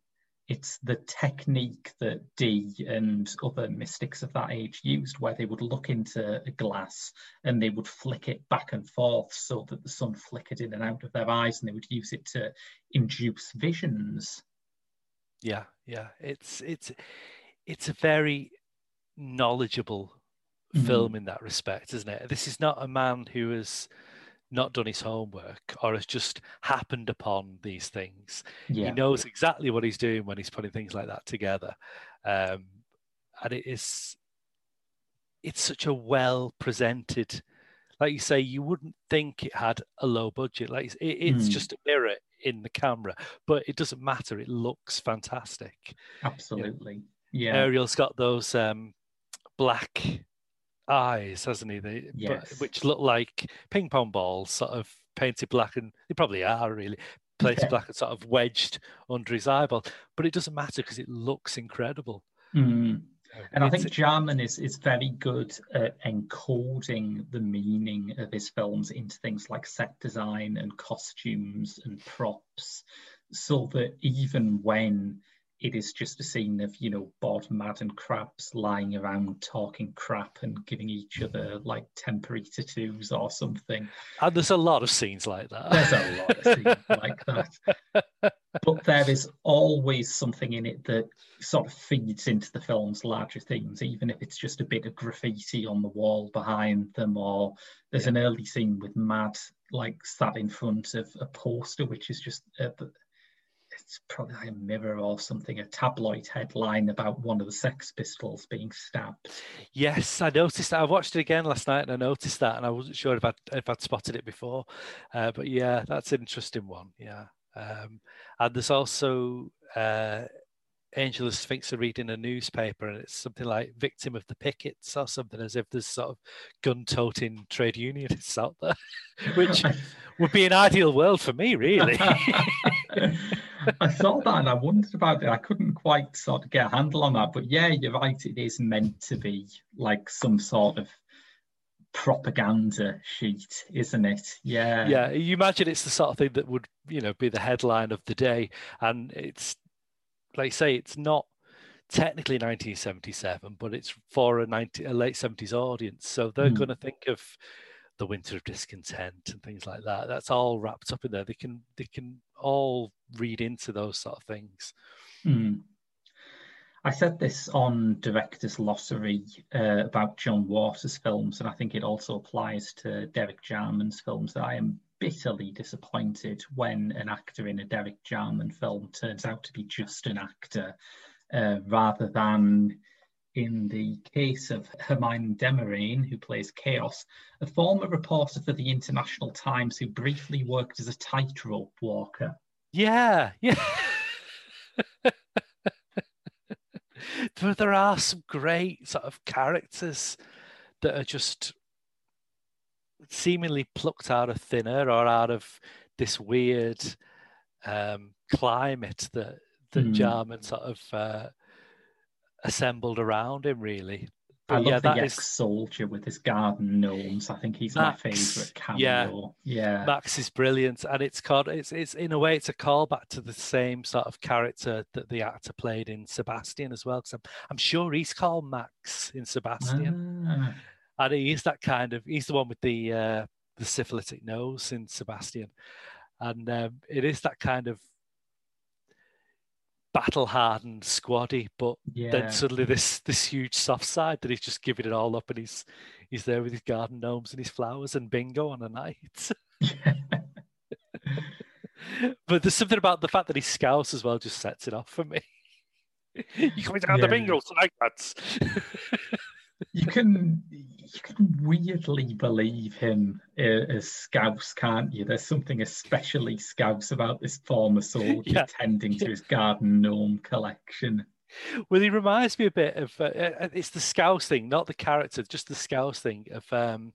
It's the technique that Dee and other mystics of that age used, where they would look into a glass and they would flick it back and forth so that the sun flickered in and out of their eyes, and they would use it to induce visions. Yeah yeah. It's it's it's a very knowledgeable Mhm. film in that respect isn't it? This is not a man who has not done his homework or has just happened upon these things. Yeah, he knows exactly what he's doing when he's putting things like that together. Um, and it is it's such a well presented like you say you wouldn't think it had a low budget. Like it's- it, it's Mm. just a mirror in the camera but it doesn't matter it looks fantastic absolutely. Yeah, ariel's got those um, black eyes hasn't he they, but, which look like ping pong balls sort of painted black and they probably are really placed Yeah. black and sort of wedged under his eyeball but it doesn't matter because it looks incredible Mm. And I think Jarman is, is very good at encoding the meaning of his films into things like set design and costumes and props, so that even when it is just a scene of you know Bod, Mad, and Crabs lying around talking crap and giving each other like temporary tattoos or something. And there's a lot of scenes like that. There's a lot of scenes like that. But there is always something in it that sort of feeds into the film's larger themes, even if it's just a bit of graffiti on the wall behind them, or there's an early scene with Mad like sat in front of a poster, which is just uh, it's probably like a mirror or something, a tabloid headline about one of the Sex Pistols being stabbed. Yes, I noticed that. I watched it again last night and I noticed that, and I wasn't sure if I'd, if I'd spotted it before. Uh, but yeah, that's an interesting one. Yeah. Um, and there's also uh, Angela Sphinx are reading a newspaper and it's something like victim of the pickets or something, as if there's sort of gun toting trade unionists out there, which would be an ideal world for me, really. I saw that and I wondered about it. I couldn't quite sort of get a handle on that. But yeah, you're right. It is meant to be like some sort of propaganda sheet, isn't it? Yeah. Yeah. You imagine it's the sort of thing that would, you know, be the headline of the day. And it's like say, it's not technically 1977, but it's for a, 90, a late 70s audience. So they're mm. going to think of the winter of discontent and things like that. That's all wrapped up in there. They can they can all read into those sort of things. Mm. I said this on Director's Glossary uh, about John Waters' films, and I think it also applies to Derek Jarman's films. That I am bitterly disappointed when an actor in a Derek Jarman film turns out to be just an actor uh, rather than in the case of Hermine Demoriane, who plays Chaos, a former reporter for the International Times who briefly worked as a tightrope walker. Yeah, yeah. but there are some great sort of characters that are just seemingly plucked out of thin air or out of this weird um, climate that that mm. Jarman sort of uh, assembled around him, really. I love yeah, the ex-soldier with his garden gnomes. I think he's Max, my favourite cameo. Yeah, yeah, Max is brilliant, and it's called. It's it's in a way it's a callback to the same sort of character that the actor played in Sebastian as well. Because I'm, I'm sure he's called Max in Sebastian, ah. and he's that kind of. He's the one with the uh, the syphilitic nose in Sebastian, and um, it is that kind of battle hardened squaddy, but yeah. then suddenly this this huge soft side that he's just giving it all up and he's he's there with his garden gnomes and his flowers and bingo on a night. but there's something about the fact that he's scouts as well just sets it off for me. you coming down yeah. the bingo tonight, lads? you can you can weirdly believe him uh, as Scouse, can't you? There's something especially Scouse about this former soldier yeah. tending to his garden gnome collection. Well, he reminds me a bit of uh, uh, it's the Scouse thing, not the character, just the Scouse thing of um,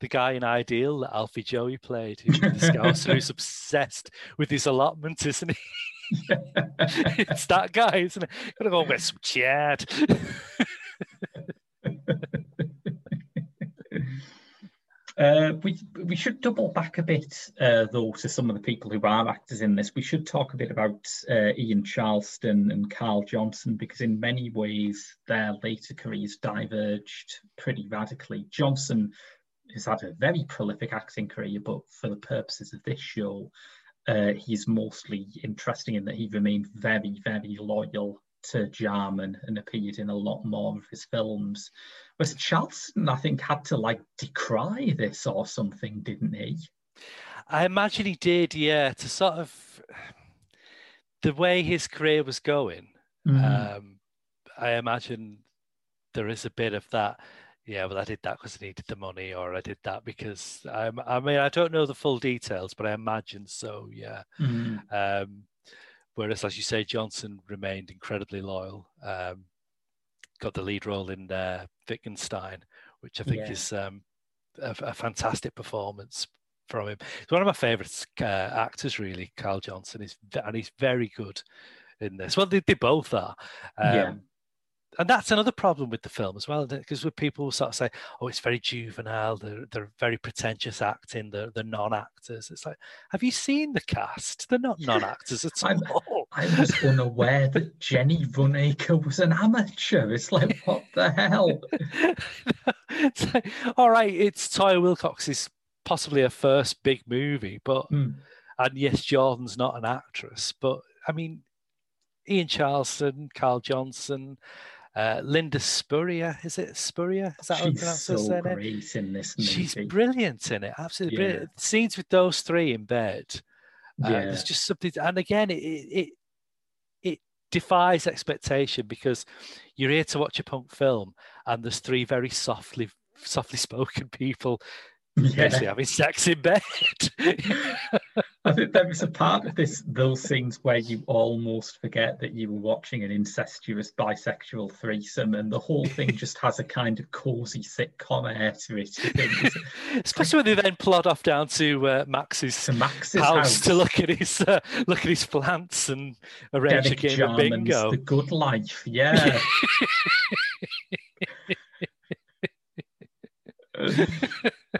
the guy in Ideal that Alfie Joey played, who's the Scouse, who's obsessed with his allotment, isn't he? it's that guy, isn't it? Gotta go get some chat. Uh, we we should double back a bit uh, though to some of the people who are actors in this. We should talk a bit about uh, Ian Charleson and Karl Johnson because in many ways their later careers diverged pretty radically. Johnson has had a very prolific acting career, but for the purposes of this show, uh, he's mostly interesting in that he remained very very loyal to Jarman and appeared in a lot more of his films. Whereas Charleson, I think, had to like decry this or something, didn't he? I imagine he did, yeah, to sort of the way his career was going. Mm. Um, I imagine there is a bit of that. Yeah, well, I did that because I needed the money, or I did that because I, I mean, I don't know the full details, but I imagine so. Yeah. Mm. Um, Whereas, as you say, Johnson remained incredibly loyal. Um, got the lead role in uh, Wittgenstein, which I think yeah. is um, a, a, fantastic performance from him. He's one of my favourite uh, actors, really. Karl Johnson is, and he's very good in this. Well, they, they both are. Um, yeah. and that's another problem with the film as well, because with people sort of say, "Oh, it's very juvenile. They're they're very pretentious acting. They're they're non-actors." It's like, have you seen the cast? They're not non-actors at all. I was unaware that Jenny Runacre was an amateur. It's like, what the hell? it's like, all right, it's Toyah Willcox's possibly her first big movie, but Mm. and yes, Jordan's not an actress, but I mean, Ian Charleson, Karl Johnson, uh, Linda Spurrier, is it Spurrier? Is that how you She's pronounce her so surname? great in this movie. She's brilliant in it, absolutely Yeah. brilliant. Scenes with those three in bed, uh, Yeah. there's just something, and again, it it defies expectation because you're here to watch a punk film, and there's three very softly softly spoken people basically having sex in bed. I think there is a part of this those scenes where you almost forget that you were watching an incestuous bisexual threesome, and the whole thing just has a kind of cozy sitcom air to it. You think, is it- Especially when they then plod off down to uh, Max's to Max's house, house, to look at his uh, look at his plants and arrange Derek a game of bingo. The Good Life, yeah.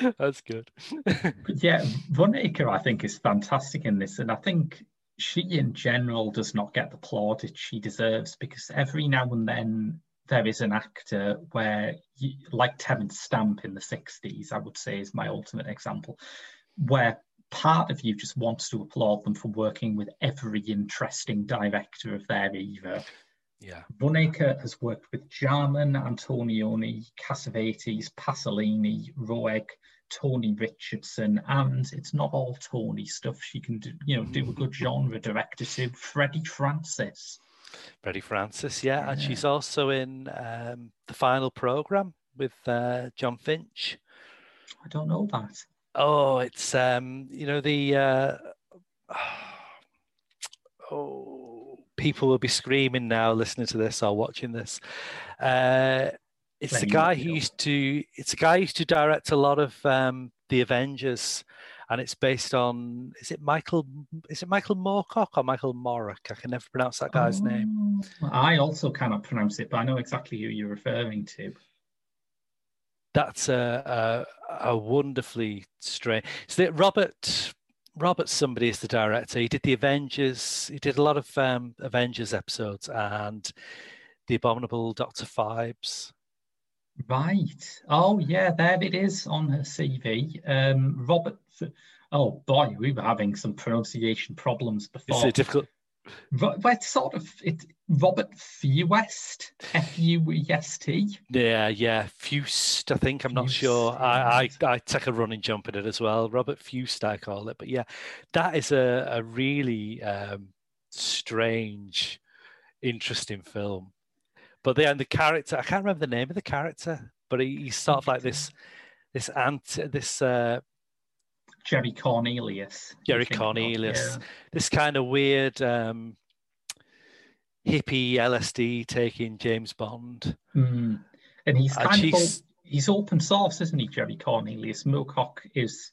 That's good. Yeah, Runacre, I think, is fantastic in this, and I think she, in general, does not get the plaudits she deserves because every now and then there is an actor where, you, like Terence Stamp in the '60s, I would say is my ultimate example, where part of you just wants to applaud them for working with every interesting director of their era. Yeah, Runacre has worked with Jarman, Antonioni, Cassavetes, Pasolini, Roeg, Tony Richardson, and it's not all Tony stuff. She can do, you know, do a good genre director too. Freddie Francis. Freddie Francis. Yeah, and she's also in um, the final program with uh, Jon Finch. I don't know that. Oh, it's um, you know the uh, oh, people will be screaming now listening to this or watching this. Uh, it's the guy who used to. It's a guy who used to direct a lot of um, the Avengers, and it's based on. Is it Michael? Is it Michael Moorcock or Michael Morick? I can never pronounce that guy's name. Oh, I also cannot pronounce it, but I know exactly who you're referring to. That's a a, a wonderfully strange. So that Robert Robert somebody is the director. He did the Avengers. He did a lot of um, Avengers episodes and the Abominable Doctor Phibes. Right. Oh, yeah, there it is on her CV. Um, Robert. Oh boy, we were having some pronunciation problems It's before. a difficult. It's sort of it. Robert Fewest, F U E S T. Yeah, yeah. Fust, I think. I'm not sure. I, I I take a running jump at it as well. Robert Fust, I call it. But yeah, that is a a really um, strange, interesting film. But then the character, I can't remember the name of the character, but he, he's sort of like this this ant, this uh, Jerry Cornelius. Jerry think of, Cornelius. yeah. this kind of weird um, hippie LSD taking James Bond. Mm. And he's And kind of she's- he's open source, isn't he, Jerry Cornelius? Moorcock is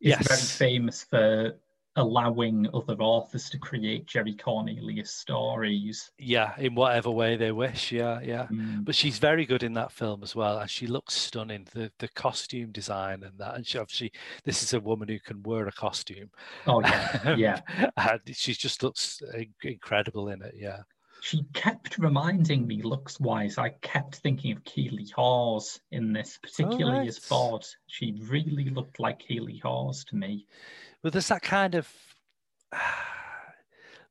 is very famous for allowing other authors to create Jerry Cornelius stories. Yeah, in whatever way they wish. Yeah, yeah. Mm. But she's very good in that film as well, and she looks stunning. The the costume design and that, and she obviously this is a woman who can wear a costume. Oh yeah, yeah. and she just looks incredible in it. Yeah, She kept reminding me, looks wise. I kept thinking of Keeley Hawes in this, particularly as right. Bod. She really looked like Keeley Hawes to me. But there's that kind of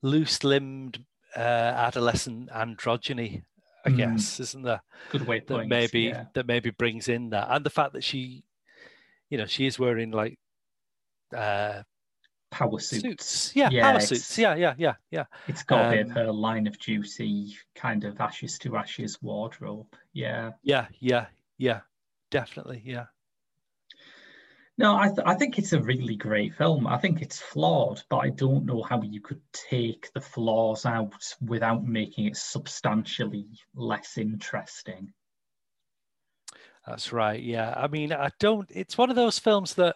loose-limbed uh, adolescent androgyny, I Mm. guess, isn't there? Good way of that putting maybe. Yeah. that maybe brings in that and the fact that she you know she is wearing like uh Power suits. suits yeah, Yeah, power suits yeah yeah yeah yeah It's got a bit of Um, her line of duty kind of ashes to ashes wardrobe. Yeah. yeah yeah yeah definitely yeah No, I, th- I think it's a really great film. I think it's flawed, but I don't know how you could take the flaws out without making it substantially less interesting. that's right yeah i mean i don't it's one of those films that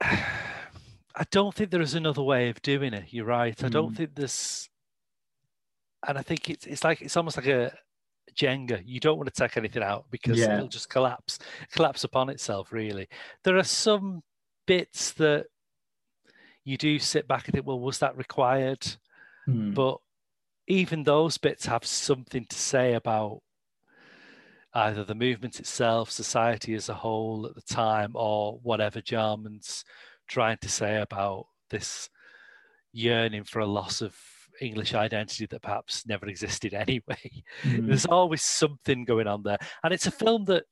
I don't think there is another way of doing it. You're right. I don't Mm. think there's, and I think it's it's like it's almost like a Jenga. You don't want to take anything out because Yeah. it'll just collapse, collapse upon itself. Really, there are some bits that you do sit back and think, well, was that required? Hmm. But even those bits have something to say about either the movement itself, society as a whole at the time, or whatever Jarman's trying to say about this yearning for a loss of English identity that perhaps never existed anyway. Hmm. There's always something going on there. And it's a film that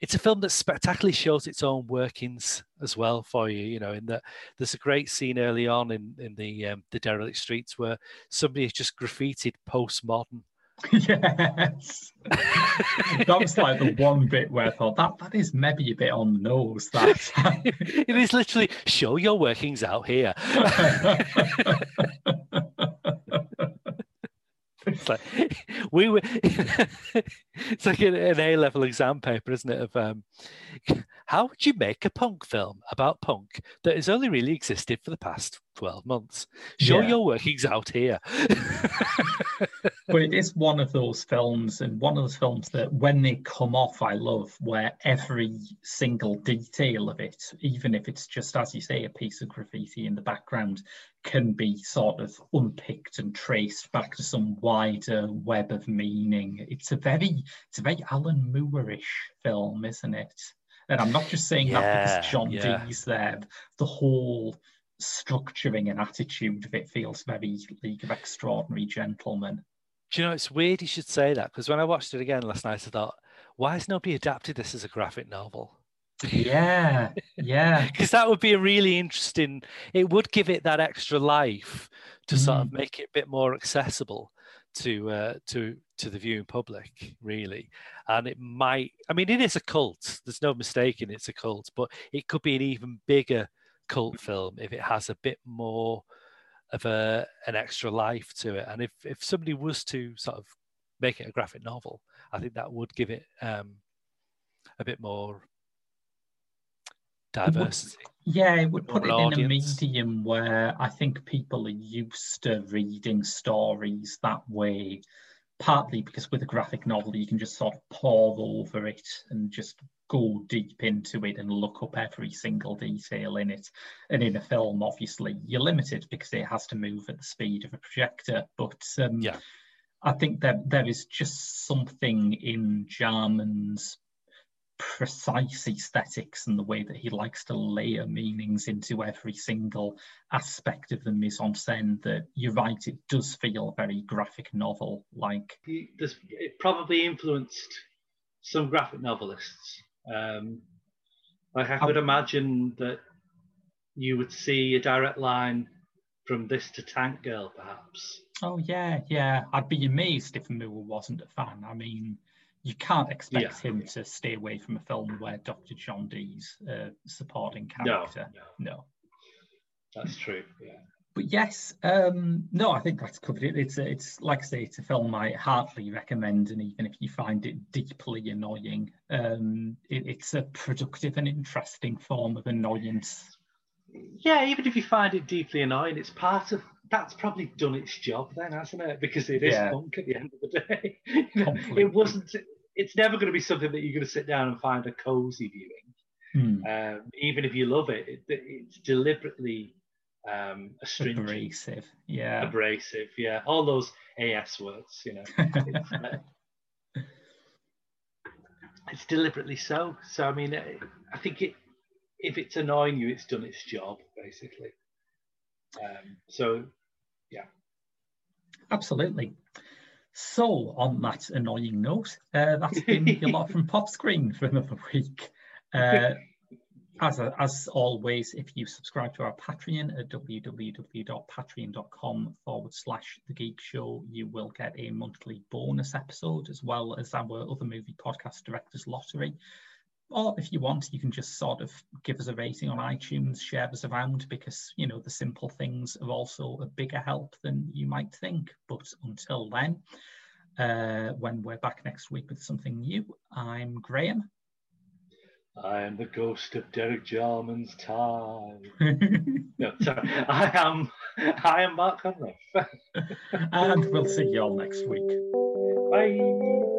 it's a film that spectacularly shows its own workings as well for you. You know, in that there's a great scene early on in in the um, the derelict streets where somebody has just graffitied postmodern. yes. that was like the one bit where I thought that that is maybe a bit on the nose. That it is literally show your workings out here. It's like we were. it's like an, an A level exam paper, isn't it? Of um, how would you make a punk film about punk that has only really existed for the past twelve months? Show Yeah. your workings out here. but it is one of those films and one of those films that when they come off i love where every single detail of it even if it's just as you say a piece of graffiti in the background can be sort of unpicked and traced back to some wider web of meaning it's a very it's a very alan moore-ish film isn't it and i'm not just saying that because john yeah. dee's there the whole structuring and attitude it feels very league of extraordinary gentlemen. Do you know it's weird you should say that because when I watched it again last night, I thought, why has nobody adapted this as a graphic novel? Yeah, yeah, because that would be a really interesting it would give it that extra life to sort of make it a bit more accessible to uh, to to the viewing public really. And it might i mean it is a cult. There's no mistaking it's a cult but it could be an even bigger cult film if it has a bit more of a an extra life to it and if if somebody was to sort of make it a graphic novel i think that would give it um a bit more diversity yeah. It would put it more in a medium where I think people are used to reading stories that way. Partly because with a graphic novel, you can just sort of pore over it and just go deep into it and look up every single detail in it. And in a film, obviously, you're limited because it has to move at the speed of a projector. But um, Yeah. I think that there is just something in Jarman's precise aesthetics and the way that he likes to layer meanings into every single aspect of the mise en scène that you're right, it does feel very graphic novel like. It probably influenced some graphic novelists. Um, like I could imagine that you would see a direct line from this to Tank Girl, perhaps. Oh yeah, yeah. I'd be amazed if Moore wasn't a fan. I mean, you can't expect Yeah. him to stay away from a film where Dr. John Dee's a supporting No, character. no, no. that's true. Yeah. But yes, um, no, I think that's covered it. It's a, it's like I say, it's a film I heartily recommend, and even if you find it deeply annoying, um, it, it's a productive and interesting form of annoyance. Yeah, even if you find it deeply annoying, it's part of that's probably done its job then, hasn't it? Because it is Yeah. punk at the end of the day. You know, it wasn't. It's never going to be something that you're going to sit down and find a cozy viewing. Hmm. Um, even if you love it, it it's deliberately um, astringent, Abrasive, yeah. abrasive. Yeah, all those AS words. You know, it's, uh, it's deliberately so. So I mean, I I think it if it's annoying you, it's done its job basically. Um, so yeah. Absolutely. So, on that annoying note, uh, that's been a lot from Pop Screen for another week. Uh, as, as always, if you subscribe to our Patreon at www.patreon.com forward slash The Geek Show, you will get a monthly bonus episode as well as our other movie podcast, Director's Lottery. Or if you want, you can just sort of give us a rating on iTunes, share us around because, you know, the simple things are also a bigger help than you might think. But until then, uh, when we're back next week with something new, I'm Graham. I am the ghost of Derek Jarman's time. no, sorry. I am I am Mark Cunliffe. and we'll see you all next week. Bye.